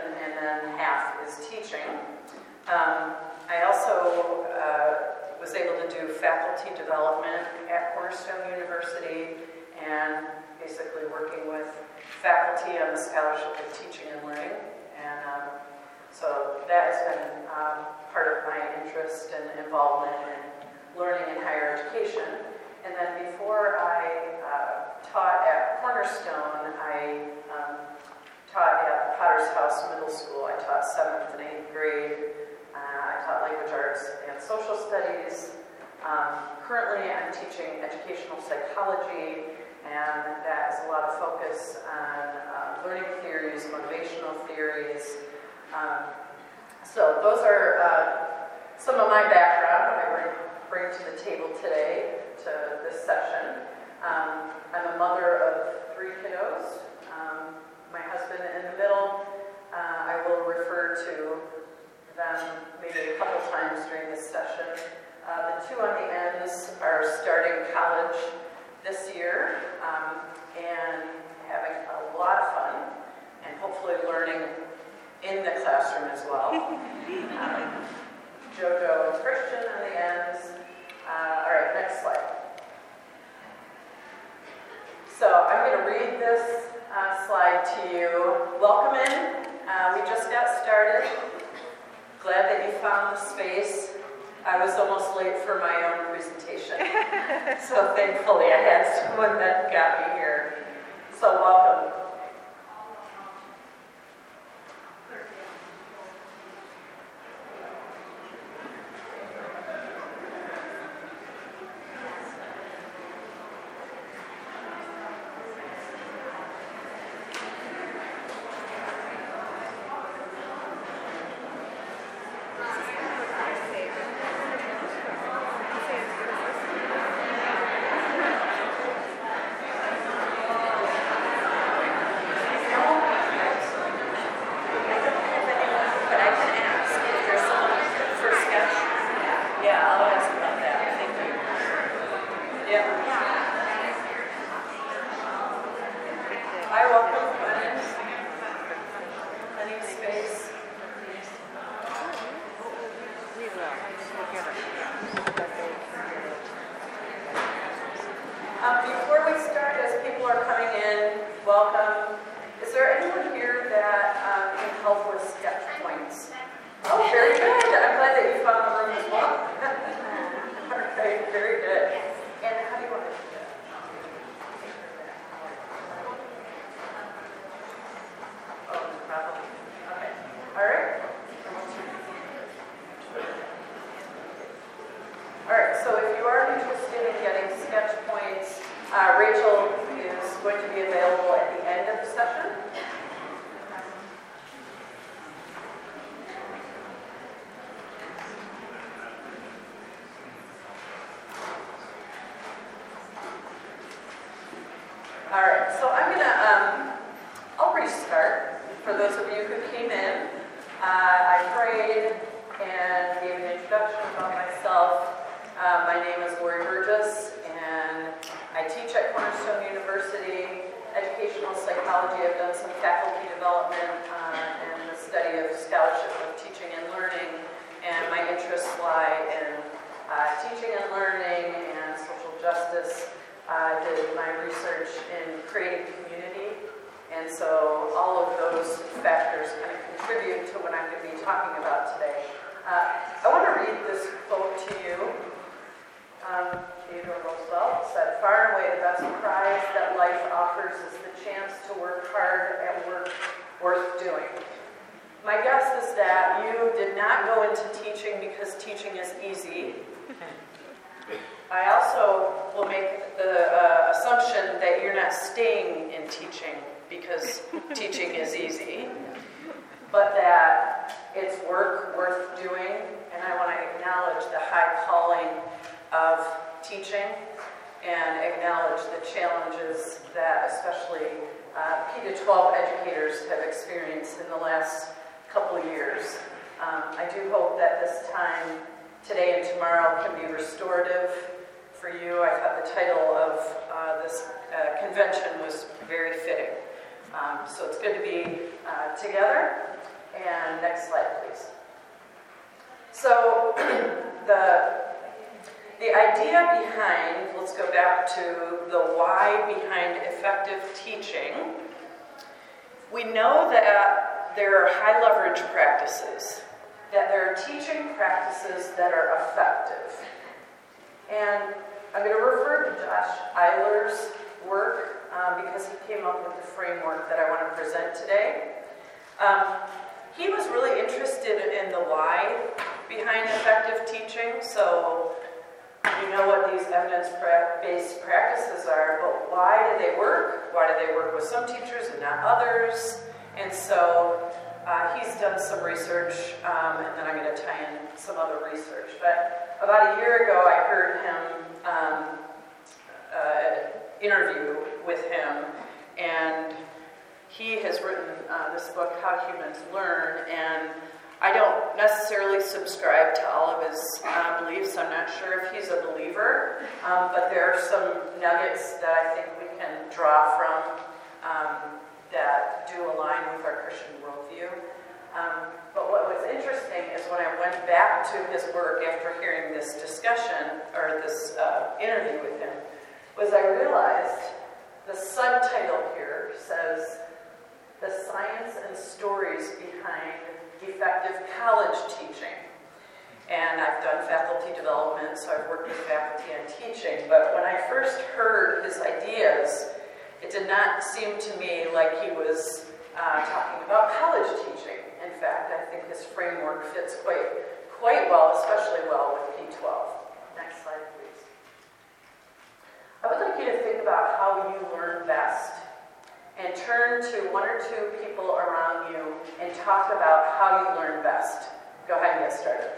and then half is teaching. Um, I also uh, was able to do faculty development at Cornerstone University and basically working with faculty on the scholarship of teaching and learning. And um, so that has been um, part of my interest and involvement in learning in higher education. And then before I uh, taught at Cornerstone, I um, taught at Potter's House Middle School. I taught seventh and eighth grade. Uh, I taught language arts and social studies. Um, currently, I'm teaching educational psychology, and that is a lot of focus on uh, learning theories, motivational theories. Um, so, those are uh, some of my background, that I bring, bring to the table today, to this session. Um, I'm a mother of three kiddos. Um, my husband in the middle, uh, I will refer to them maybe a couple times during this session. Uh, the two on the ends are starting college this year um, and having a lot of fun and hopefully learning in the classroom as well. um, Jojo and Christian on the ends. Uh, all right, next slide. So I'm going to read this uh, slide to you. Welcome in. Uh, we just got started. Glad that you found the space. I was almost late for my own presentation. so thankfully I had someone that got me here. So welcome. 12 educators have experienced in the last couple years. Um, I do hope that this time, today and tomorrow, can be restorative for you. I thought the title of uh, this uh, convention was very fitting. Um, so it's good to be uh, together. And next slide, please. So the the idea behind, let's go back to the why behind effective teaching. We know that there are high leverage practices, that there are teaching practices that are effective. And I'm going to refer to Josh Eyler's work um, because he came up with the framework that I want to present today. Um, he was really interested in the why behind effective teaching, so you know what these evidence-based practices are, but why do they work? Why do they work with some teachers and not others? And so uh, he's done some research, um, and then I'm going to tie in some other research. But about a year ago, I heard him um, uh, interview with him, and he has written uh, this book, How Humans Learn, and I don't necessarily subscribe to all of his uh, beliefs. I'm not sure if he's a believer, um, but there are some nuggets that I think we can draw from um, that do align with our Christian worldview. Um, but what was interesting is when I went back to his work after hearing this discussion or this uh, interview with him, was I realized the subtitle here says the science and stories behind effective college teaching. And I've done faculty development, so I've worked with faculty on teaching. But when I first heard his ideas, it did not seem to me like he was uh, talking about college teaching. In fact, I think his framework fits quite, quite well, especially well with P12. Next slide, please. I would like you to think about how you learn best and turn to one or two people around you and talk about how you learn best. Go ahead and get started.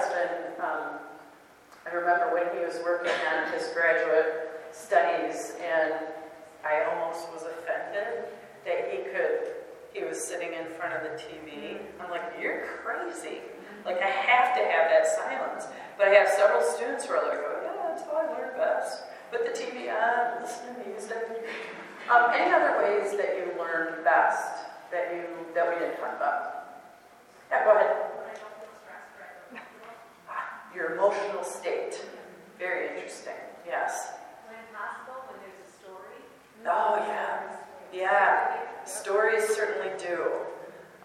husband. Yes. When possible, when there's a story. Oh, yeah. Yeah. Stories certainly do.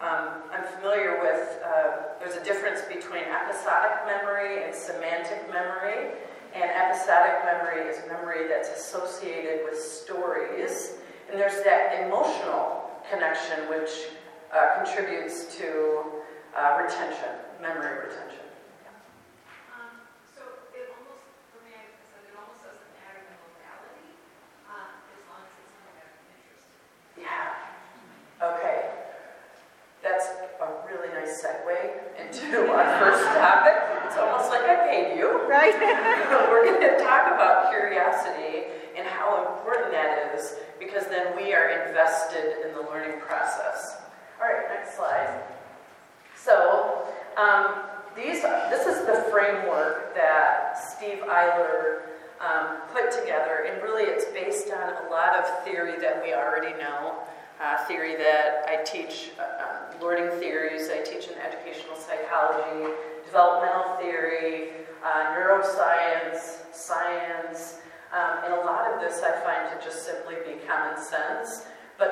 Um, I'm familiar with, uh, there's a difference between episodic memory and semantic memory. And episodic memory is memory that's associated with stories. And there's that emotional connection which uh, contributes to uh, retention, memory retention.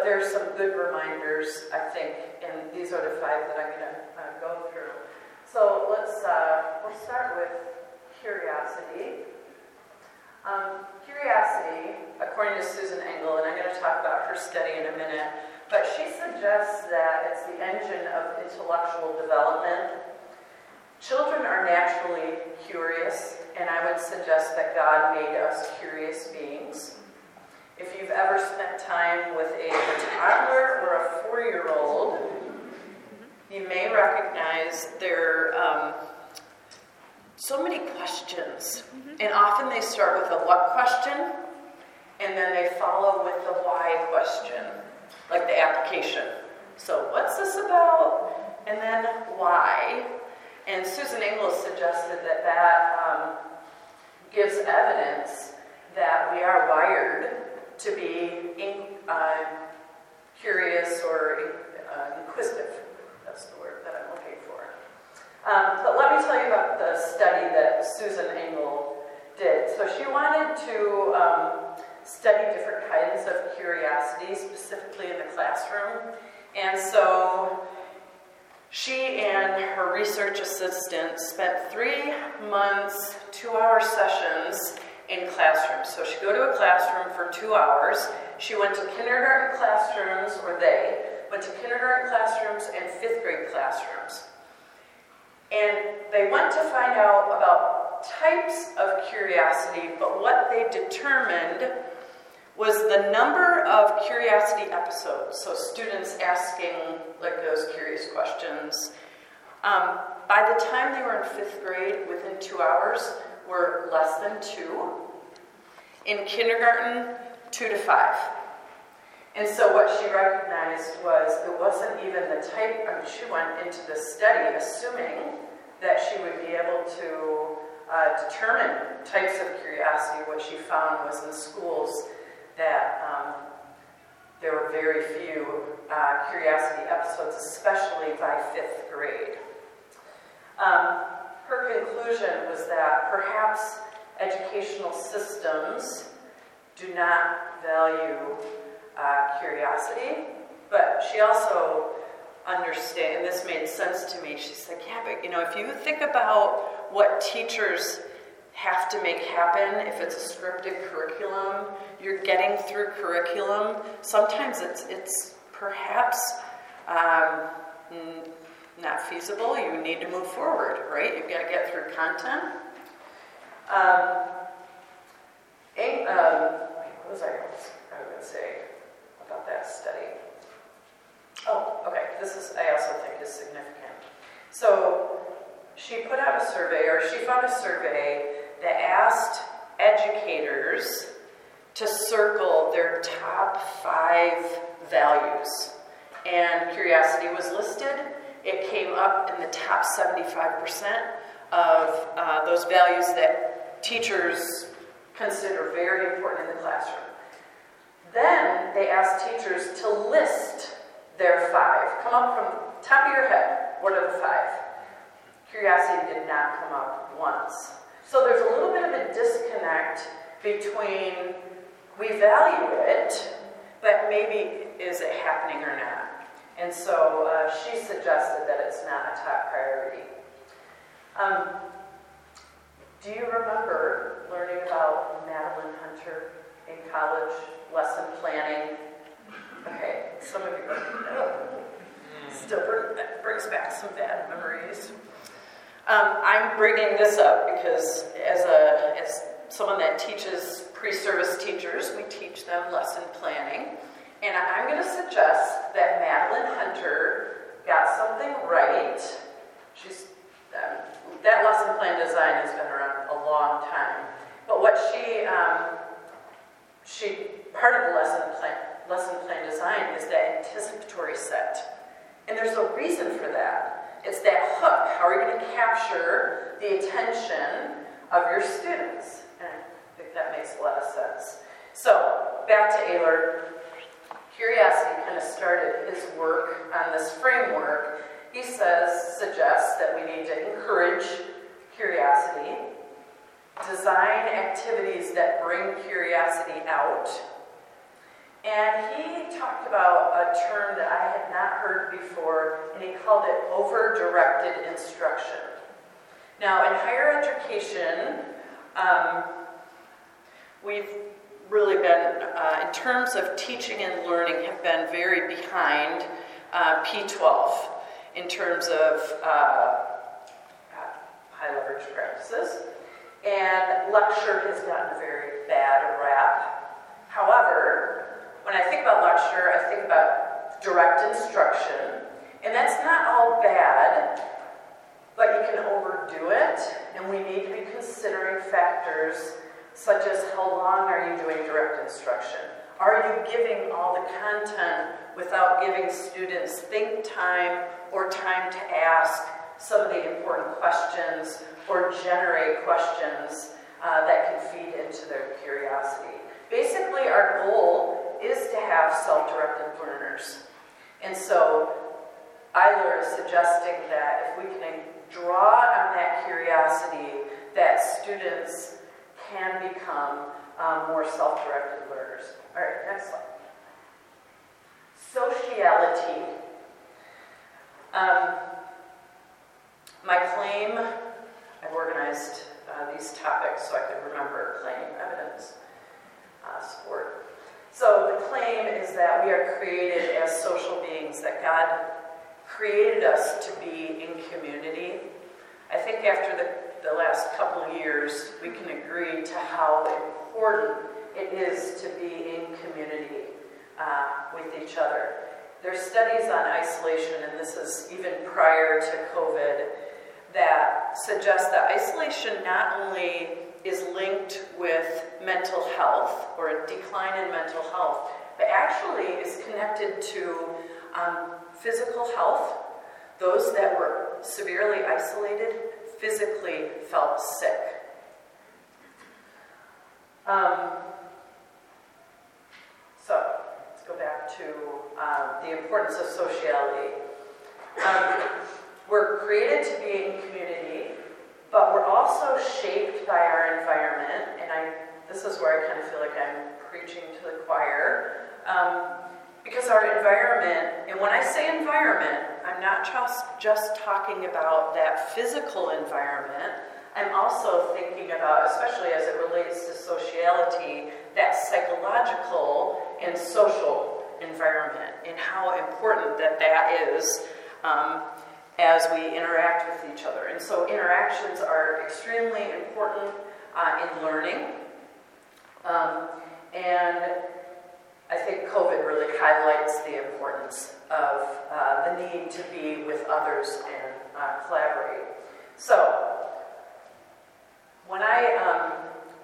There's some good reminders, I think, and these are the five that I'm going to uh, go through. So let's uh, we'll start with curiosity. Um, curiosity, according to Susan Engel, and I'm going to talk about her study in a minute, but she suggests that it's the engine of intellectual development. Children are naturally curious, and I would suggest that God made us curious beings. If you've ever spent time with a toddler or a four year old, you may recognize their um, so many questions. And often they start with a what question, and then they follow with the why question, like the application. So, what's this about? And then why? And Susan Engel suggested that that um, gives evidence that we are wired to be in, uh, curious or uh, inquisitive. That's the word that I'm looking for. Um, but let me tell you about the study that Susan Engel did. So she wanted to um, study different kinds of curiosity, specifically in the classroom. And so she and her research assistant spent three months, two hour sessions in classrooms. So she'd go to a classroom for two hours. She went to kindergarten classrooms, or they went to kindergarten classrooms and fifth grade classrooms. And they went to find out about types of curiosity, but what they determined was the number of curiosity episodes. So students asking like those curious questions. Um, by the time they were in fifth grade, within two hours, were less than two. In kindergarten, two to five. And so what she recognized was it wasn't even the type, I mean, she went into the study assuming that she would be able to uh, determine types of curiosity. What she found was in schools that um, there were very few uh, curiosity episodes, especially by fifth grade. Um, her conclusion was that perhaps educational systems do not value uh, curiosity, but she also understand, and this made sense to me. She said, yeah, but you know, if you think about what teachers have to make happen, if it's a scripted curriculum, you're getting through curriculum. Sometimes it's it's perhaps um, not feasible. You need to move forward, right? You've got to get through content. Um, um, what was I going to say about that study? Oh, okay. This is, I also think, is significant. So she put out a survey, or she found a survey that asked educators to circle their top five values. And curiosity was listed. It came up in the top 75% of uh, those values that teachers consider very important in the classroom. Then they asked teachers to list their five. Come up from the top of your head. What are the five? Curiosity did not come up once. So there's a little bit of a disconnect between we value it, but maybe is it happening or not? And so uh, she suggested that it's not a top priority. Um, do you remember learning about Madeline Hunter in college, lesson planning? Okay, some of you still brings back some bad memories. Um, I'm bringing this up because as a, as someone that teaches pre-service teachers, we teach them lesson planning. And I'm going to suggest that Madeline Hunter got something right. She's, um, that lesson plan design has been around a long time. But what she, um, she, part of the lesson plan, lesson plan design is that anticipatory set. And there's a reason for that. It's that hook. How are you going to capture the attention of your students? And I think that makes a lot of sense. So, back to Eyler. Curiosity kind of started his work on this framework. He says, suggests that we need to encourage curiosity, design activities that bring curiosity out, and he talked about a term that I had not heard before, and he called it over directed instruction. Now, in higher education, um, we've really been, uh, in terms of teaching and learning, have been very behind uh, P12 in terms of uh, high leverage practices. And lecture has gotten a very bad rap. However, when I think about lecture, I think about direct instruction. And that's not all bad, but you can overdo it. And we need to be considering factors such as how long are you doing direct instruction? Are you giving all the content without giving students think time or time to ask some of the important questions or generate questions uh, that can feed into their curiosity? Basically, our goal is to have self-directed learners. And so Eyler is suggesting that if we can draw on that curiosity, that students can become um, more self-directed learners. All right, next slide. Sociality. Um, my claim, I've organized uh, these topics so I could remember claim, evidence, uh, sport. So the claim is that we are created as social beings, that God created us to be in community. I think after the the last couple of years, we can agree to how important it is to be in community uh, with each other. There's studies on isolation, and this is even prior to COVID, that suggest that isolation not only is linked with mental health or a decline in mental health, but actually is connected to um, physical health. Those that were severely isolated physically felt sick. Um, so, let's go back to um, the importance of sociality. Um, we're created to be in community, but we're also shaped by our environment, and I, this is where I kind of feel like I'm preaching to the choir. Um, because our environment, and when I say environment, I'm not just, just talking about that physical environment. I'm also thinking about, especially as it relates to sociality, that psychological and social environment and how important that that is um, as we interact with each other. And so interactions are extremely important uh, in learning. Um, and I think COVID really highlights the importance of uh, the need to be with others and uh, collaborate. So, when I um,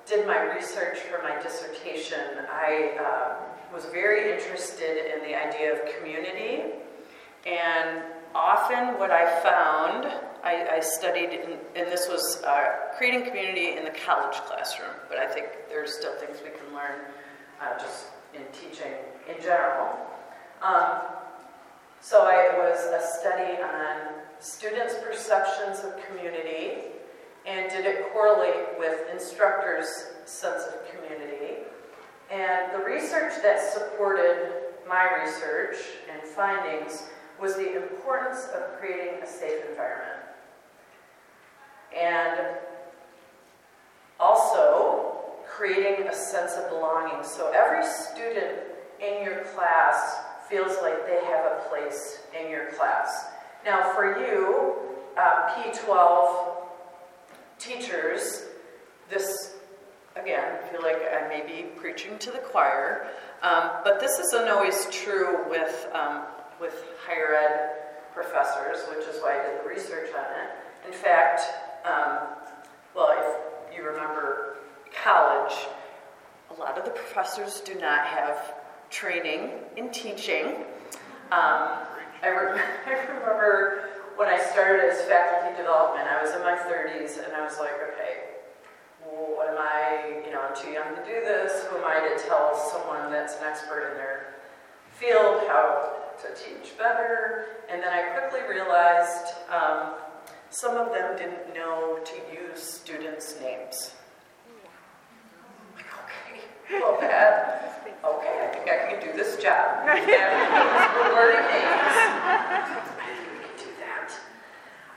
did my research for my dissertation, I uh, was very interested in the idea of community. And often, what I found, I, I studied, in, and this was uh, creating community in the college classroom, but I think there's still things we can learn uh, just in teaching in general. Um, so it was a study on students' perceptions of community and did it correlate with instructors' sense of community. And the research that supported my research and findings was the importance of creating a safe environment. And also creating a sense of belonging. So every student in your class feels like they have a place in your class. Now, for you, uh, P12 teachers, this, again, I feel like I may be preaching to the choir, um, but this isn't always true with, um, with higher ed professors, which is why I did the research on it. In fact, um, well, if you remember college, a lot of the professors do not have training in teaching. Um, I, re- I remember when I started as faculty development, I was in my 30s and I was like, okay, well, what am I, you know, I'm too young to do this. Who am I to tell someone that's an expert in their field how to teach better? And then I quickly realized um, some of them didn't know to use students' names. Well, bad. Okay, I think I can do this job. We're learning names. I think we can do that.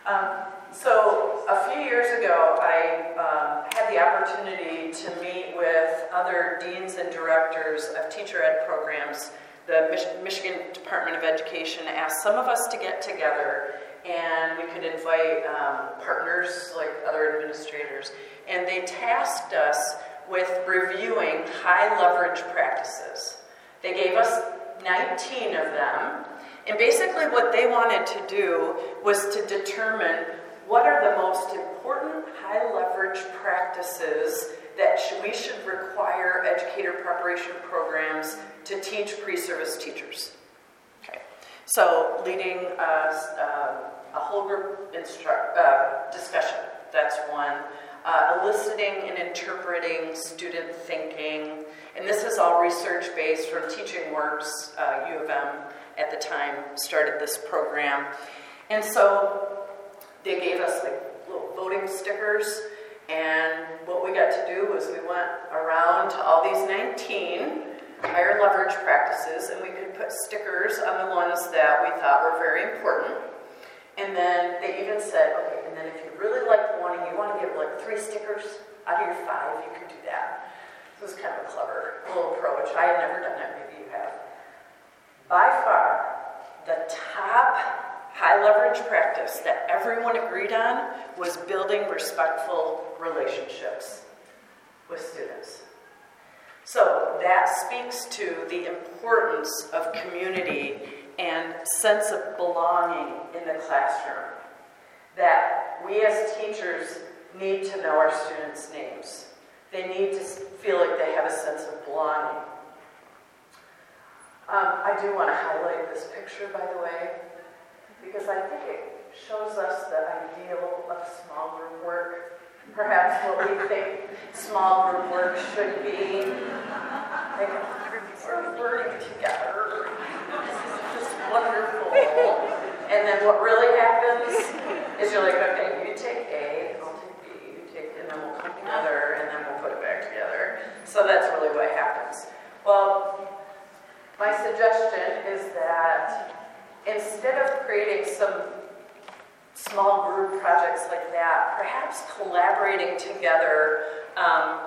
Um, so a few years ago, I um, had the opportunity to meet with other deans and directors of teacher ed programs. The Mich- Michigan Department of Education asked some of us to get together and we could invite um, partners like other administrators. And they tasked us with reviewing high leverage practices. They gave us 19 of them. And basically, what they wanted to do was to determine what are the most important high leverage practices that we should require educator preparation programs to teach pre service teachers. Okay. So, leading us, uh, a whole group instru- uh, discussion, that's one. Uh, eliciting and interpreting student thinking. And this is all research based from Teaching Works, uh, U of M at the time started this program. And so they gave us like little voting stickers. And what we got to do was we went around to all these 19 higher leverage practices and we could put stickers on the ones that we thought were very important. And then they even said, really like one and you want to give like three stickers out of your five, you can do that. This was kind of a clever little approach. I had never done that, maybe you have. By far, the top high leverage practice that everyone agreed on was building respectful relationships with students. So that speaks to the importance of community and sense of belonging in the classroom. That we as teachers need to know our students' names. They need to feel like they have a sense of belonging. Um, I do want to highlight this picture, by the way, because I think it shows us the ideal of small group work. Perhaps what we think small group work should be. Like, we're learning together. This is just wonderful. And then what really happens is you're like, okay, take A, I'll take B, you take, and then we'll come together, and then we'll put it back together. So that's really what happens. Well, my suggestion is that instead of creating some small group projects like that, perhaps collaborating together um,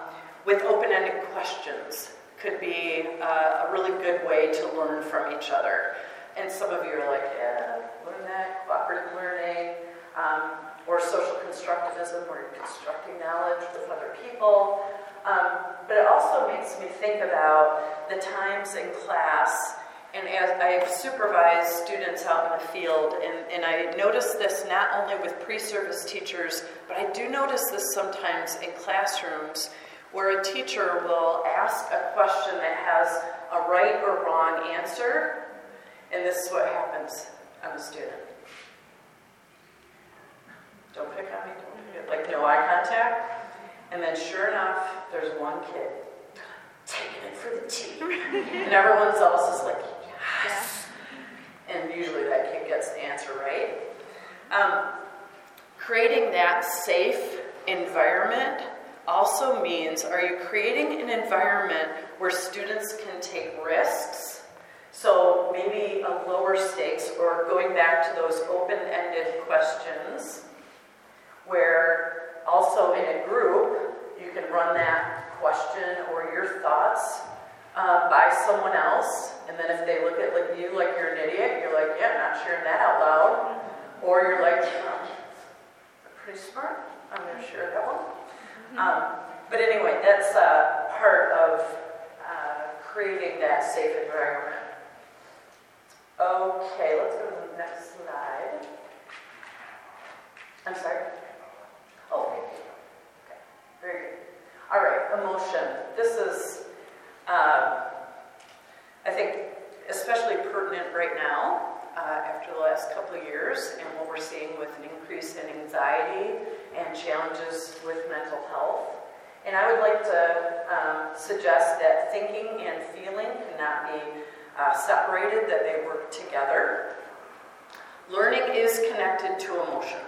with open ended questions could be uh, a really good way to learn from each other. And some of you are like, yeah, learn that, cooperative learning, um, or social constructivism, where you're constructing knowledge with other people. Um, but it also makes me think about the times in class, and as I supervise students out in the field, and, and I notice this not only with pre-service teachers, but I do notice this sometimes in classrooms where a teacher will ask a question that has a right or wrong answer, and this is what happens. I'm a student. Don't pick on me, don't pick, like no eye contact. And then sure enough, there's one kid taking it for the team. and everyone else is like, yes. And usually that kid gets the answer right. Um, creating that safe environment also means are you creating an environment where students can take risks? So maybe a lower stakes or going back to those open ended questions where also in a group you can run that question or your thoughts uh, by someone else And then if they look at like you like you're an idiot, you're like, yeah, I'm not sharing that out loud. Or you're like, oh, pretty smart, I'm gonna share that one. Um, but anyway, that's uh, part of uh, creating that safe environment. Okay, let's go to the next slide. I'm sorry. Very good. All right, emotion. This is, um, I think, especially pertinent right now uh, after the last couple of years and what we're seeing with an increase in anxiety and challenges with mental health. And I would like to um, suggest that thinking and feeling cannot be uh, separated, that they work together. Learning is connected to emotion.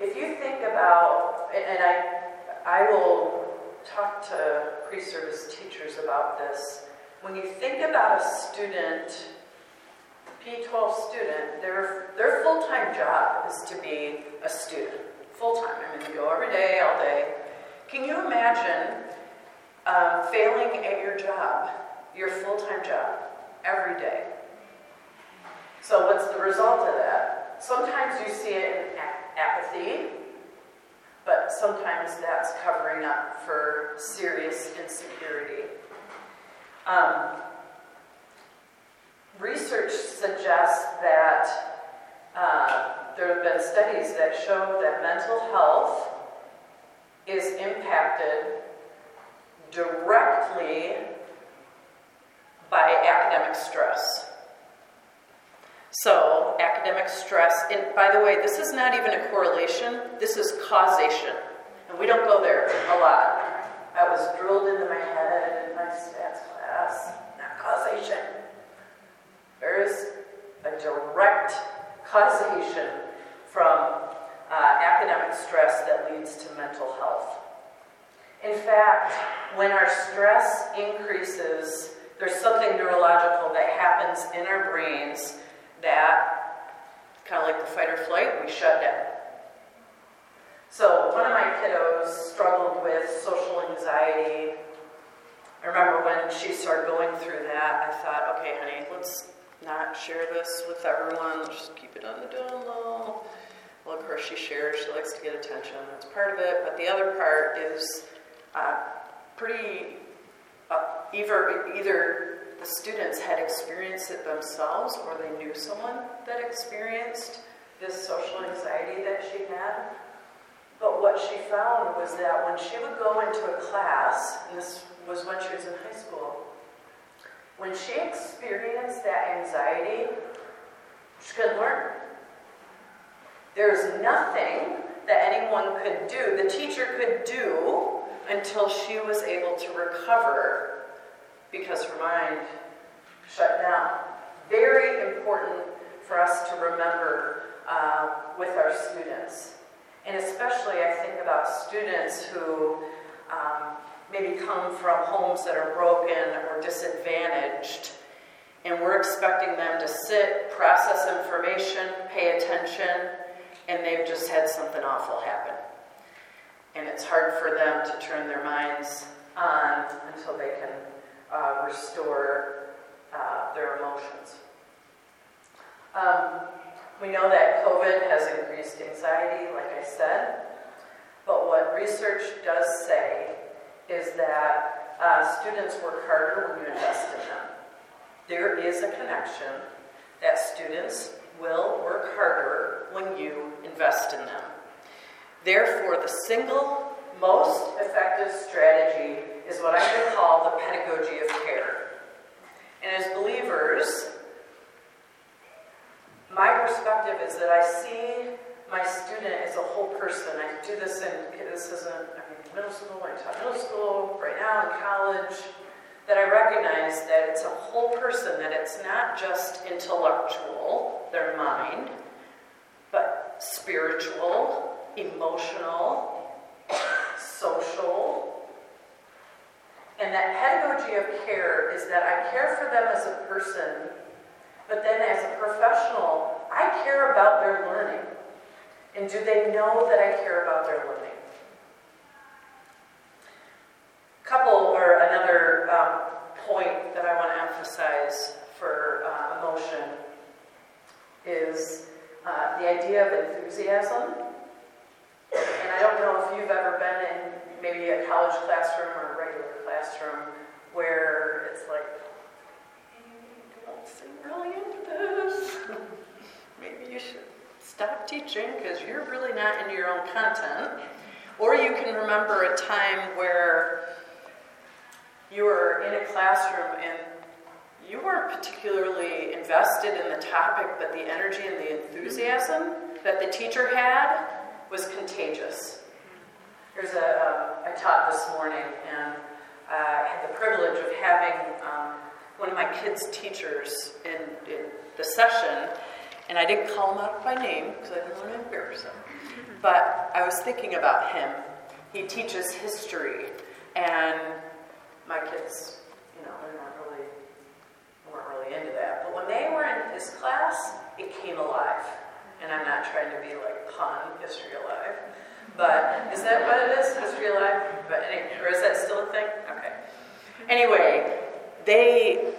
If you think about, and I, I will talk to pre-service teachers about this, when you think about a student, P12 student, their, their full-time job is to be a student. Full-time. I mean, they go every day, all day. Can you imagine um, failing at your job, your full-time job, every day? So what's the result of that? Sometimes you see it in apathy, but sometimes that's covering up for serious insecurity. Um, research suggests that uh, there have been studies that show that mental health is impacted directly by academic stress. So, academic stress, and by the way, this is not even a correlation, this is causation. And we don't go there a lot. I was drilled into my head in my stats class, not causation. There is a direct causation from uh, academic stress that leads to mental health. In fact, when our stress increases, there's something neurological that happens in our brains that, kind of like the fight or flight, we shut down. So one of my kiddos struggled with social anxiety. I remember when she started going through that, I thought, okay, honey, let's not share this with everyone. Let's just keep it on the down low. Well, of course, she shares. She likes to get attention. That's part of it. But the other part is uh, pretty uh, either either the students had experienced it themselves or they knew someone that experienced this social anxiety that she had. But what she found was that when she would go into a class, and this was when she was in high school, when she experienced that anxiety, she couldn't learn. There's nothing that anyone could do, the teacher could do, until she was able to recover because her mind shut down. Very important for us to remember uh, with our students. And especially, I think about students who um, maybe come from homes that are broken or disadvantaged, and we're expecting them to sit, process information, pay attention, and they've just had something awful happen. And it's hard for them to turn their minds on until they can uh, restore uh, their emotions. Um, we know that COVID has increased anxiety, like I said, but what research does say is that uh, students work harder when you invest in them. There is a connection that students will work harder when you invest in them. Therefore, the single most effective strategy is what I would call the pedagogy of care. And as believers, my perspective is that I see my student as a whole person. I do this in, this isn't, I mean, middle school, I taught middle school, right now in college, that I recognize that it's a whole person, that it's not just intellectual, their mind, but spiritual, emotional, social, and that pedagogy of care is that I care for them as a person, but then as a professional, I care about their learning. And do they know that I care about their learning? Couple or another um, point that I want to emphasize for uh, emotion is uh, the idea of enthusiasm. And I don't know if you've ever been in maybe a college classroom or a regular classroom where it's like, don't really into this. maybe you should stop teaching because you're really not into your own content. Or you can remember a time where you were in a classroom and you weren't particularly invested in the topic, but the energy and the enthusiasm that the teacher had was contagious. There's a, um, I taught this morning, and uh, I had the privilege of having um, one of my kids' teachers in, in the session, and I didn't call him out by name because I didn't want to embarrass him. But I was thinking about him. He teaches history, and my kids, you know, they're not really, weren't really into that. But when they were in his class, it came alive. And I'm not trying to be like pun, history alive. But is that what it is, history alive? But anyway, or is that still a thing? Okay. Anyway, they,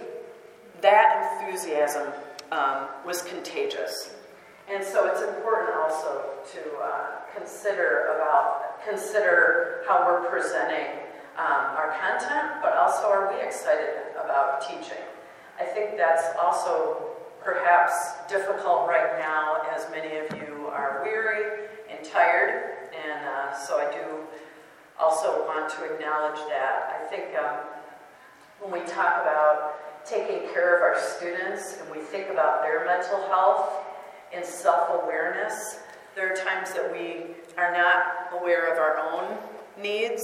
that enthusiasm um, was contagious. And so it's important also to uh, consider about, consider how we're presenting um, our content, but also are we excited about teaching? I think that's also perhaps difficult right now as many of you are weary and tired, uh, so I do also want to acknowledge that. I think um, when we talk about taking care of our students and we think about their mental health and self-awareness, there are times that we are not aware of our own needs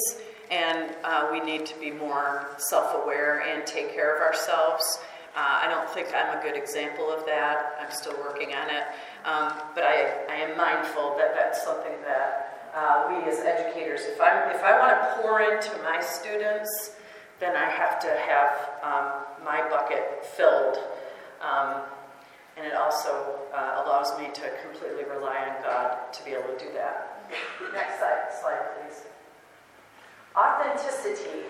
and uh, we need to be more self-aware and take care of ourselves. Uh, I don't think I'm a good example of that. I'm still working on it. Um, but I, I am mindful that that's something that uh, we as educators, if, I'm, if I want to pour into my students, then I have to have um, my bucket filled. Um, and it also uh, allows me to completely rely on God to be able to do that. Next slide, slide please. Authenticity.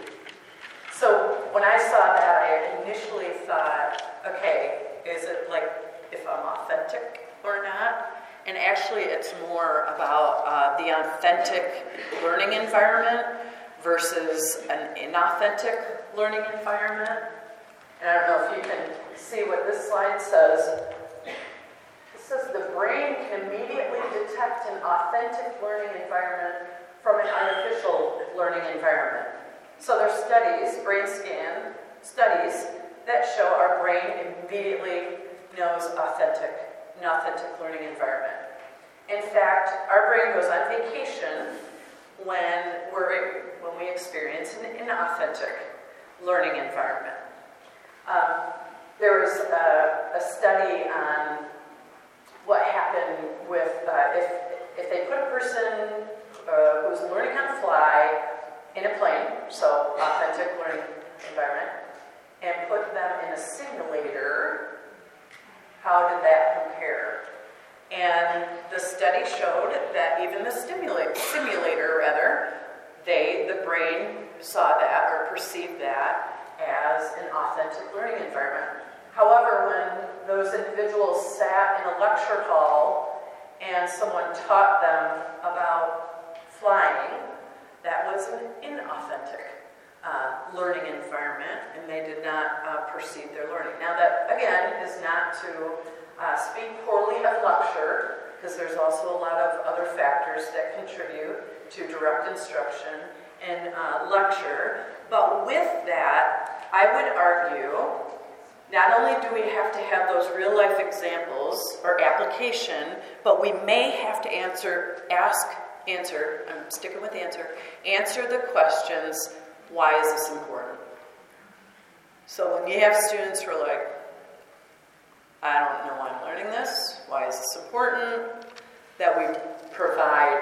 So when I saw that, I initially thought, okay, is it like if I'm authentic or not? And actually, it's more about uh, the authentic learning environment versus an inauthentic learning environment. And I don't know if you can see what this slide says. It says the brain can immediately detect an authentic learning environment from an artificial learning environment. So there's studies, brain scan studies, that show our brain immediately knows authentic, an authentic learning environment. In fact, our brain goes on vacation when, we're, when we experience an inauthentic learning environment. Um, there was a, a, study on what happened with uh, if, if they put a person uh, who's learning how to fly in a plane, so authentic learning environment, and put them in a simulator, how did that compare? And the study showed that even the stimulate, simulator, rather, they, the brain, saw that or perceived that as an authentic learning environment. However, when those individuals sat in a lecture hall and someone taught them about flying, that was an inauthentic uh, learning environment, and they did not uh, perceive their learning. Now, that again is not to uh, speak poorly of lecture, because there's also a lot of other factors that contribute to direct instruction and uh, lecture. But with that, I would argue not only do we have to have those real life examples or application, but we may have to answer, ask answer, I'm sticking with answer, answer the questions why is this important? So when you have students who are like, I don't know why I'm learning this, why is this important, that we provide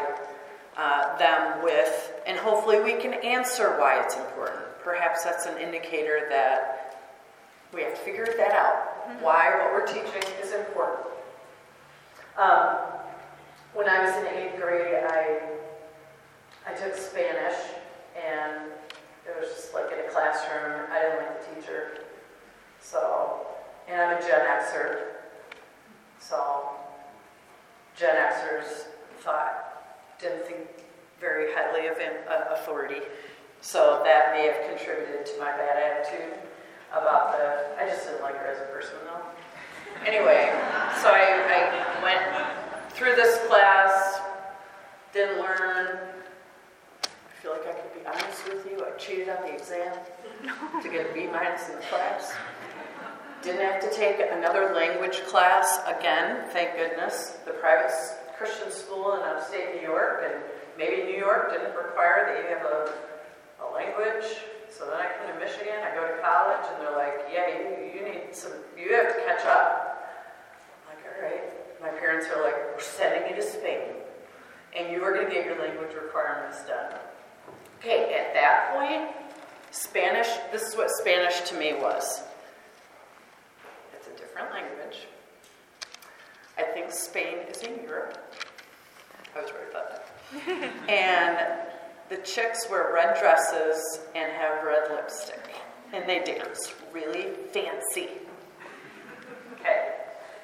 uh, them with, and hopefully we can answer why it's important. Perhaps that's an indicator that we have to figure that out, mm-hmm. why what we're teaching is important. Um, when I was in eighth grade, I, I took Spanish, and it was just like in a classroom. I didn't like the teacher. So, and I'm a Gen Xer. So, Gen Xers thought, didn't think very highly of uh, authority. So that may have contributed to my bad attitude about the, I just didn't like her as a person though. Anyway, so I, I went through this class, didn't learn. I feel like I could honest with you. I cheated on the exam to get a B minus in the class. Didn't have to take another language class again, thank goodness. The private Christian school in upstate New York, and maybe New York didn't require that you have a, a language. So then I come to Michigan, I go to college, and they're like, yeah, you, you need some, you have to catch up. I'm like, all right. My parents are like, we're sending you to Spain, and you are going to get your language requirements done. Okay, at that point, Spanish, this is what Spanish to me was. It's a different language. I think Spain is in Europe. I was right about that. and the chicks wear red dresses and have red lipstick. And they dance really fancy. Okay.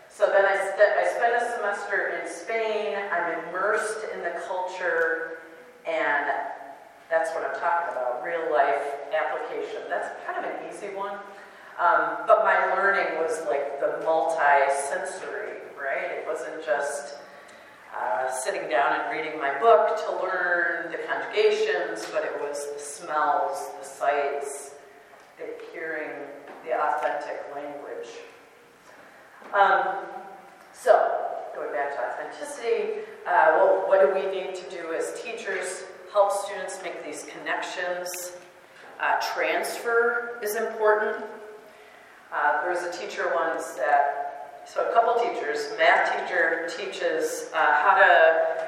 So then I, st- I spent a semester in Spain. I'm immersed in the culture, and that's what I'm talking about real life application. That's kind of an easy one. Um, but my learning was like the multi sensory, right? It wasn't just uh, sitting down and reading my book to learn the conjugations, but it was the smells, the sights, the hearing, the authentic language. Um, so, going back to authenticity, uh, well, what do we need to do as teachers? Help students make these connections. Uh, transfer is important. Uh, there was a teacher once that, so a couple teachers, math teacher teaches uh, how to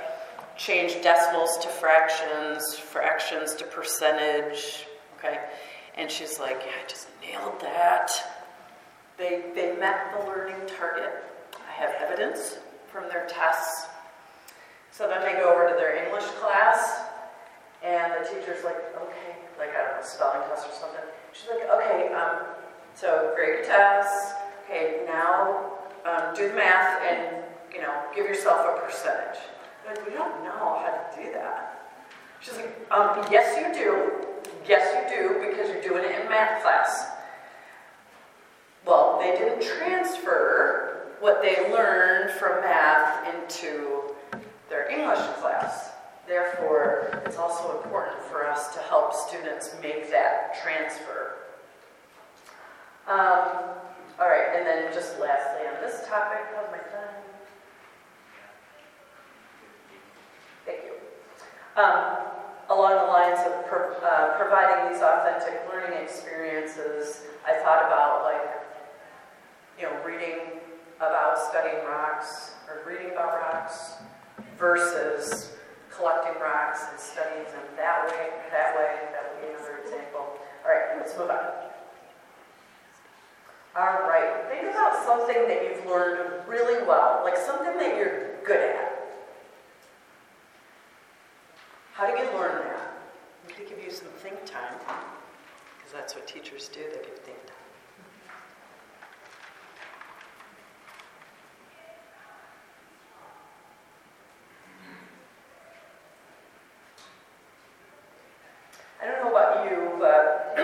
change decimals to fractions, fractions to percentage, okay? And she's like, yeah, I just nailed that. They, they met the learning target. I have evidence from their tests. So then they go over to their English class, and the teacher's like, okay, like, I don't know, spelling test or something. She's like, okay, um, so grade your tests. Okay, now um, do the math and, you know, give yourself a percentage. They're like, we don't know how to do that. She's like, um, yes, you do. Yes, you do, because you're doing it in math class. Well, they didn't transfer what they learned from math into their English class. Therefore, it's also important for us to help students make that transfer. Um, all right, and then just lastly on this topic, how's my time? Thank you. Um, along the lines of uh, providing these authentic learning experiences, I thought about like, you know, reading about studying rocks or reading about rocks versus collecting rocks and studying them that way, that way. That would be another example. All right, let's move on. All right, think about something that you've learned really well, like something that you're good at. How did you learn that? We could give you some think time, because that's what teachers do, they give think time. I don't know about you, but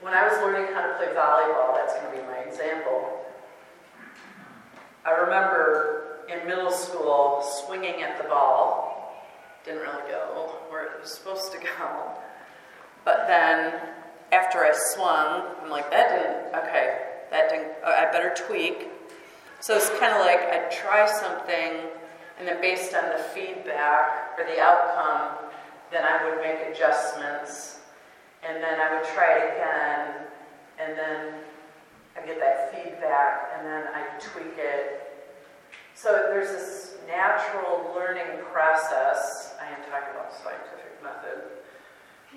when I was learning how to play volleyball, that's going to be my example. I remember in middle school swinging at the ball. Didn't really go where it was supposed to go. But then after I swung, I'm like, that didn't, okay, that didn't, I better tweak. So it's kind of like I'd try something, and then based on the feedback or the outcome, then I would make adjustments, and then I would try it again, and then I get that feedback, and then I tweak it. So there's this natural learning process. I am talking about scientific method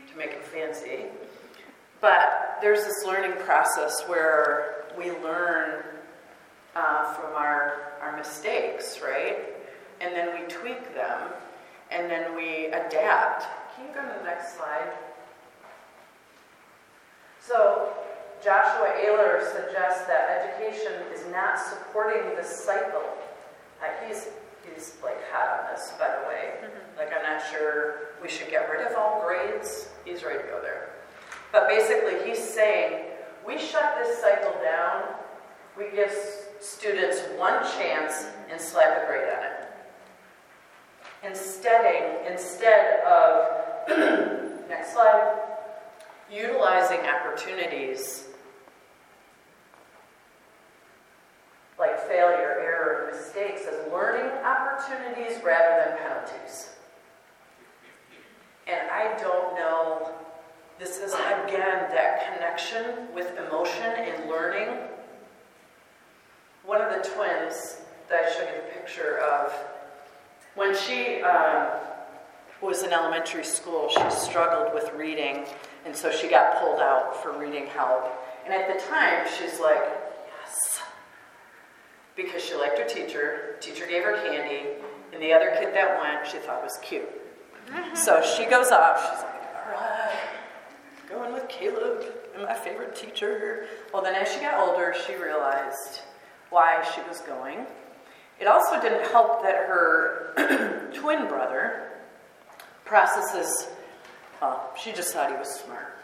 to make it fancy. But there's this learning process where we learn uh, from our, our mistakes, right? And then we tweak them, and then we adapt. Can you go to the next slide? So Joshua Eyler suggests that education is not supporting the cycle. Uh, he's he's like hot on this, by the way. Like I'm not sure we should get rid of all grades. He's ready to go there. But basically, he's saying we shut this cycle down. We give students one chance and slap a grade on it. Instead, instead of next slide, utilizing opportunities like failure, error, and mistakes as learning opportunities rather than penalties. And I don't know, this is again that connection with emotion and learning. One of the twins that I showed you the picture of, when she um, was in elementary school, she struggled with reading, and so she got pulled out for reading help. And at the time, she's like, yes, because she liked her teacher. Teacher gave her candy, and the other kid that went, she thought was cute. So she goes off. She's like, all right, going with Caleb and my favorite teacher. Well, then as she got older, she realized why she was going. It also didn't help that her twin brother processes, well, she just thought he was smart.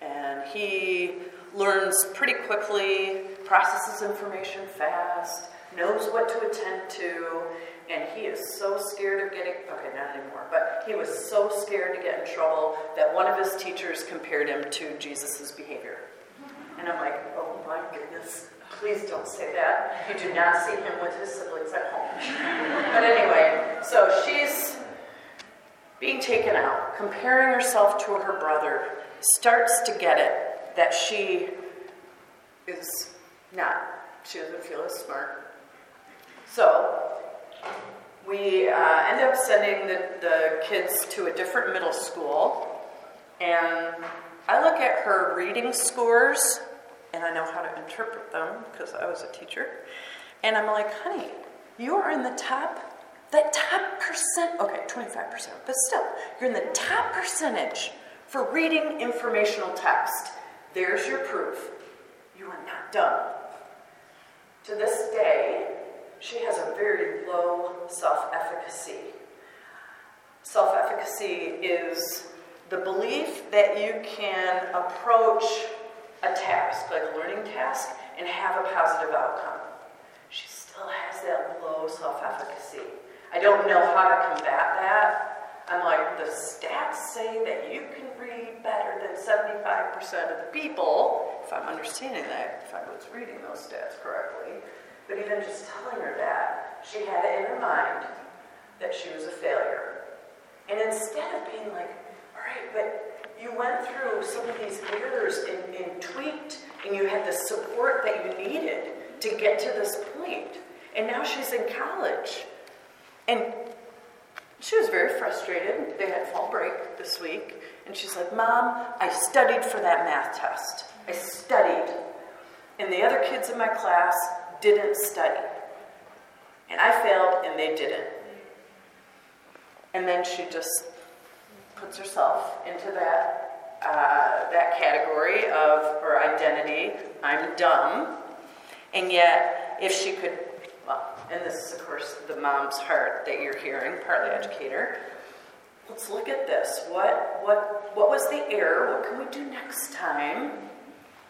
And he learns pretty quickly, processes information fast, knows what to attend to, and he is so scared of getting, okay, not anymore, but he was so scared to get in trouble that one of his teachers compared him to Jesus' behavior. And I'm like, oh my goodness, please don't say that. You do not see him with his siblings at home. but anyway, so she's being taken out, comparing herself to her brother, starts to get it that she is not, she doesn't feel as smart. So we uh, end up sending the, the kids to a different middle school, and I look at her reading scores, and I know how to interpret them because I was a teacher, and I'm like, honey, you are in the top, that top percent, okay, 25%, but still, you're in the top percentage for reading informational text. There's your proof. You are not dumb. To this day, she has a very low self efficacy. Self efficacy is the belief that you can approach a task, like a learning task, and have a positive outcome. She still has that low self efficacy. I don't know how to combat that. I'm like, the stats say that you can read better than 75% of the people, if I'm understanding that, if I was reading those stats correctly. But even just telling her that, she had it in her mind that she was a failure. And instead of being like, all right, but you went through some of these errors and, and tweaked, and you had the support that you needed to get to this point. And now she's in college. And she was very frustrated. They had fall break this week. And she's like, Mom, I studied for that math test. I studied. And the other kids in my class didn't study. And I failed and they didn't. And then she just puts herself into that, uh, that category of, her identity, I'm dumb. And yet, if she could, well, and this is, of course, the mom's heart that you're hearing, partly educator. Let's look at this. What, what, what was the error? What can we do next time?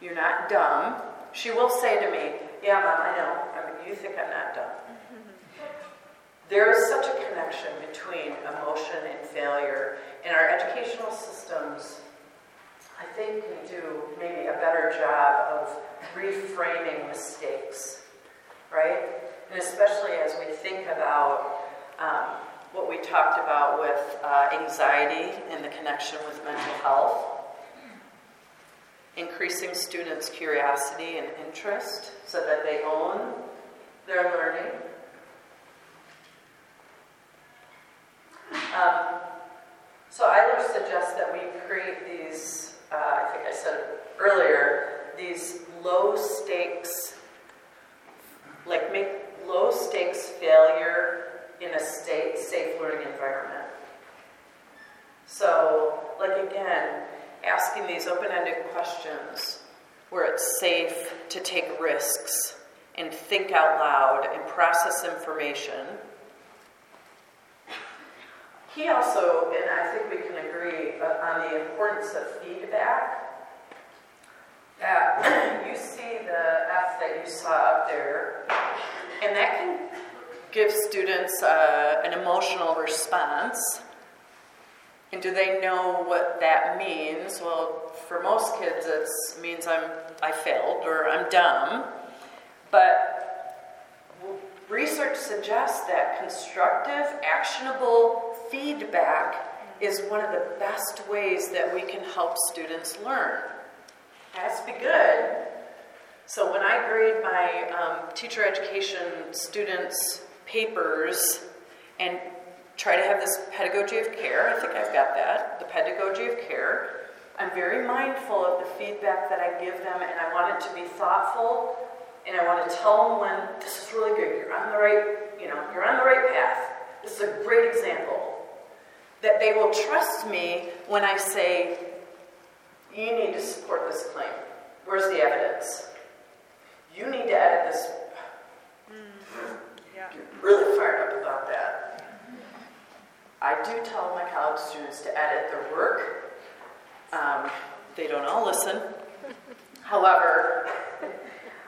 You're not dumb. She will say to me, Yeah, Mom, I know. I mean, you think I'm not dumb. There is such a connection between emotion and failure, and our educational systems, I think, can do maybe a better job of reframing mistakes, right? And especially as we think about um, what we talked about with uh, anxiety and the connection with mental health, increasing students' curiosity and interest so that they own their learning. Um, so Eyler suggests that we create these, uh, I think I said it earlier, these low stakes, like make low stakes failure in a state safe learning environment. So, like again, asking these open-ended questions where it's safe to take risks and think out loud and process information. He also, and I think we can agree on the importance of feedback. You see the F that you saw up there, and that can give students uh, an emotional response. And do they know what that means? Well, for most kids, it means I'm I failed or I'm dumb. But research suggests that constructive, actionable feedback is one of the best ways that we can help students learn. Has to be good. So when I grade my um, teacher education students' papers and try to have this pedagogy of care. I think I've got that, the pedagogy of care. I'm very mindful of the feedback that I give them, and I want it to be thoughtful, and I want to tell them when this is really good. You're on the right, you know, you're on the right path. This is a great example. That they will trust me when I say, you need to support this claim. Where's the evidence? You need to edit this. Mm, yeah. Really fired up about that. I do tell my college students to edit their work. Um, they don't all listen. However,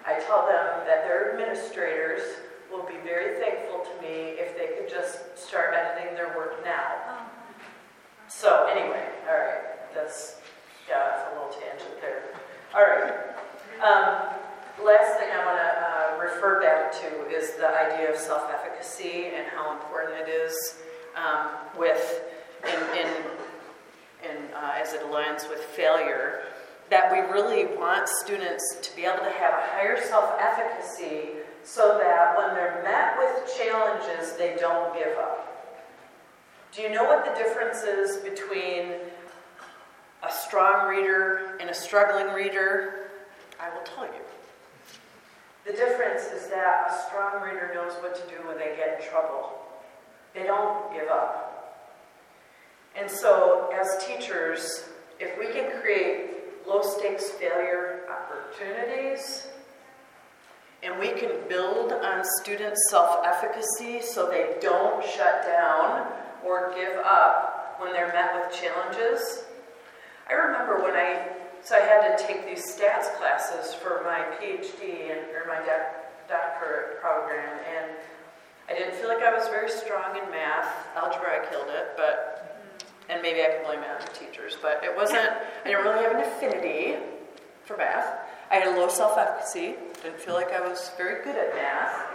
I tell them that their administrators will be very thankful to me if they could just start editing their work now. So anyway, all right, that's yeah, that's a little tangent there. All right. Um, last thing I want to uh, refer back to is the idea of self-efficacy and how important it is um, with, in, in, in uh, as it aligns with failure, that we really want students to be able to have a higher self-efficacy so that when they're met with challenges, they don't give up. Do you know what the difference is between a strong reader and a struggling reader? I will tell you. The difference is that a strong reader knows what to do when they get in trouble. They don't give up. And so, as teachers, if we can create low stakes failure opportunities, and we can build on students' self efficacy so they don't shut down or give up when they're met with challenges. I remember when I, so I had to take these stats classes for my PhD and, or my doc, doctorate program, and I didn't feel like I was very strong in math. Algebra, I killed it, but, and maybe I can blame the teachers, but it wasn't, I didn't really have an affinity for math. I had a low self efficacy, didn't feel like I was very good at math.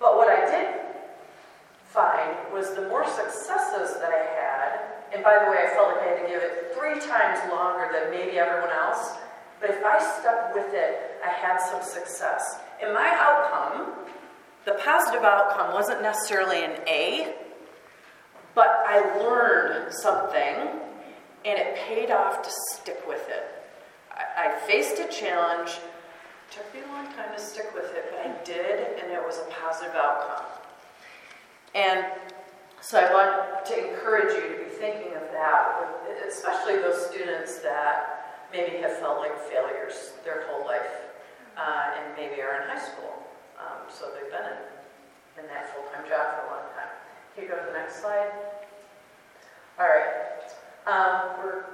But what I did find was the more successes that I had, and by the way, I felt like I had to give it three times longer than maybe everyone else, but if I stuck with it, I had some success. And my outcome the positive outcome wasn't necessarily an A, but I learned something and it paid off to stick with it. I, I faced a challenge, it took me a long time to stick with it, but I did, and it was a positive outcome. And so I want to encourage you to be thinking of that, especially those students that maybe have felt like failures their whole life uh, and maybe are in high school. Um, so they've been in, in that full-time job for a long time. Can you go to the next slide? All right. Um, we're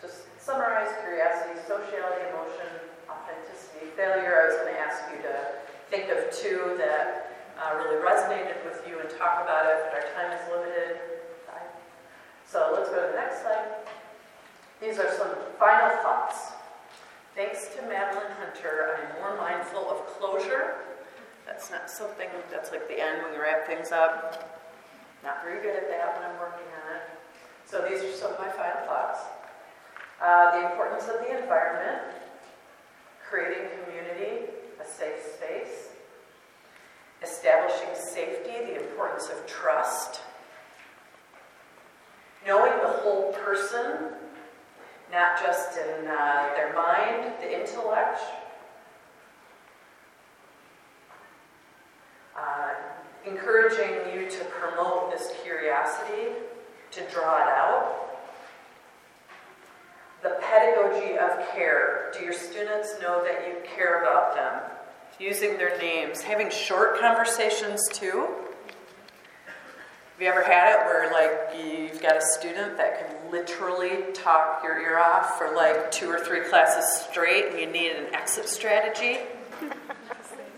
just summarize curiosity, sociality, emotion, authenticity, failure. I was going to ask you to think of two that uh, really resonated with you and talk about it, but our time is limited. So let's go to the next slide. These are some final thoughts. Thanks to Madeline Hunter, I'm more mindful of closure that's not something that's like the end when you wrap things up. Not very good at that when I'm working on it. So these are some of my final thoughts. Uh, the importance of the environment, creating community, a safe space, establishing safety, the importance of trust, knowing the whole person, not just in uh, their mind, the intellect, uh, encouraging you to promote this curiosity, to draw it out. The pedagogy of care. Do your students know that you care about them, using their names, having short conversations too. Have you ever had it where like you've got a student that can literally talk your ear off for like two or three classes straight and you need an exit strategy?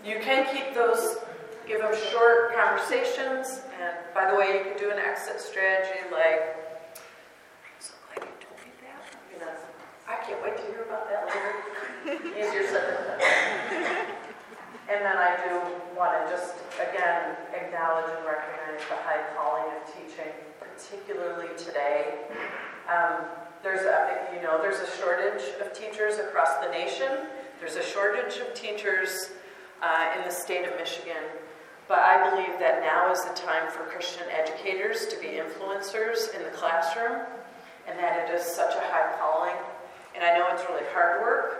You can keep those, give them short conversations, and by the way, you can do an exit strategy like, "I'm so glad you told me that. You know, I can't wait to hear about that later. Easier said than done. And then I do want to just, again, acknowledge and recognize the high calling of teaching, particularly today. Um, there's a, you know, there's a shortage of teachers across the nation. There's a shortage of teachers uh, in the state of Michigan. But I believe that now is the time for Christian educators to be influencers in the classroom, and that it is such a high calling. And I know it's really hard work,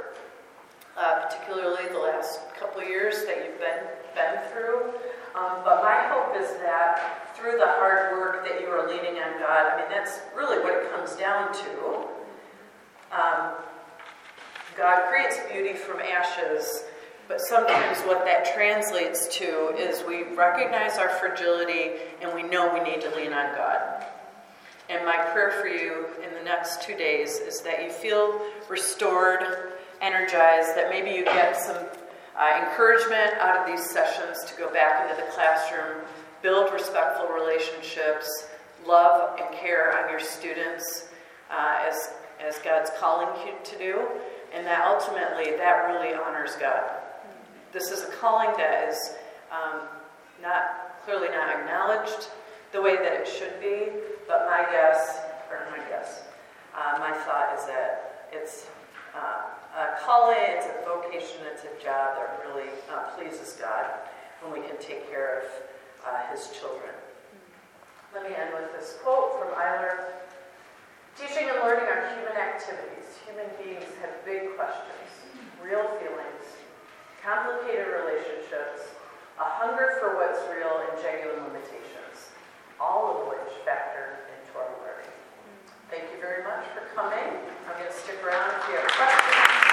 uh, particularly the last couple years that you've been, been through. Um, but my hope is that through the hard work that you are leaning on God, I mean, that's really what it comes down to. Um, God creates beauty from ashes, but sometimes what that translates to is we recognize our fragility and we know we need to lean on God. And my prayer for you in the next two days is that you feel restored, energized, that maybe you get some uh, encouragement out of these sessions to go back into the classroom, build respectful relationships, love and care on your students uh, as, as God's calling you to do, and that ultimately that really honors God. This is a calling that is um, not clearly not acknowledged the way that it should be, but my guess, or my guess, uh, my thought is that it's uh, uh, a calling, it's a vocation, it's a job that really uh, pleases God when we can take care of uh, His children. Let me end with this quote from Eyler Teaching and learning are human activities. Human beings have big questions, real feelings, complicated relationships, a hunger for what's real, and genuine limitations, all of which factor Thank you very much for coming. I'm going to stick around if you have questions.